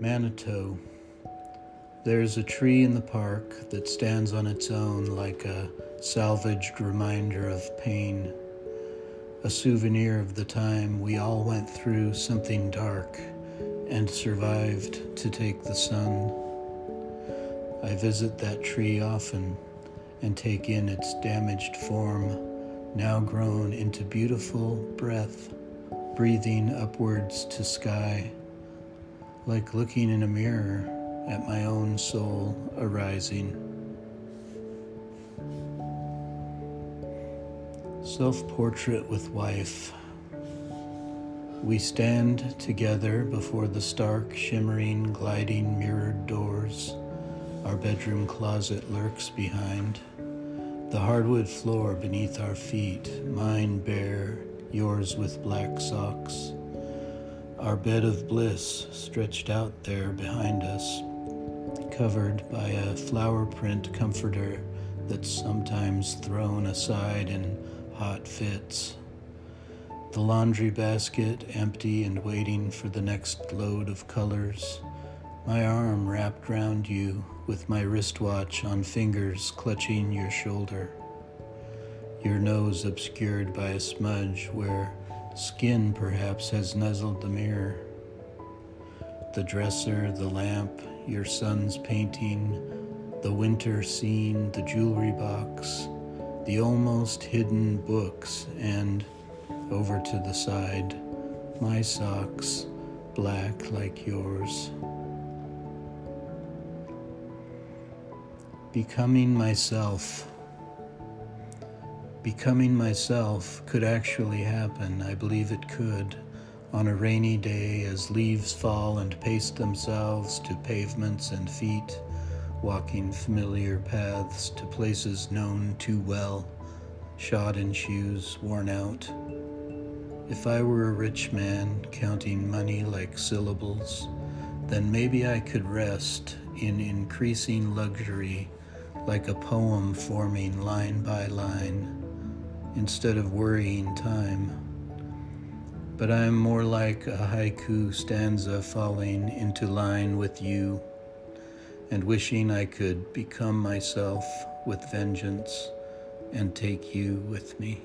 Manito. There's a tree in the park that stands on its own like a salvaged reminder of pain, a souvenir of the time we all went through something dark and survived to take the sun. I visit that tree often and take in its damaged form, now grown into beautiful breath, breathing upwards to sky, like looking in a mirror at my own soul arising. Self portrait with wife. We stand together before the stark, shimmering, gliding mirrored doors our bedroom closet lurks behind. The hardwood floor beneath our feet, mine bare, yours with black socks. Our bed of bliss stretched out there behind us, covered by a flower print comforter that's sometimes thrown aside in hot fits. The laundry basket empty and waiting for the next load of colors. My arm wrapped round you with my wristwatch on fingers clutching your shoulder, your nose obscured by a smudge where skin perhaps has nuzzled the mirror. The dresser, the lamp, your son's painting, the winter scene, the jewelry box, the almost hidden books, and over to the side, my socks, black like yours. Becoming myself. Becoming myself could actually happen. I believe it could. On a rainy day, as leaves fall and paste themselves to pavements and feet, walking familiar paths to places known too well, shod in shoes worn out. If I were a rich man counting money like syllables, then maybe I could rest in increasing luxury like a poem forming line by line instead of worrying time. But I am more like a haiku stanza falling into line with you and wishing I could become myself with vengeance and take you with me.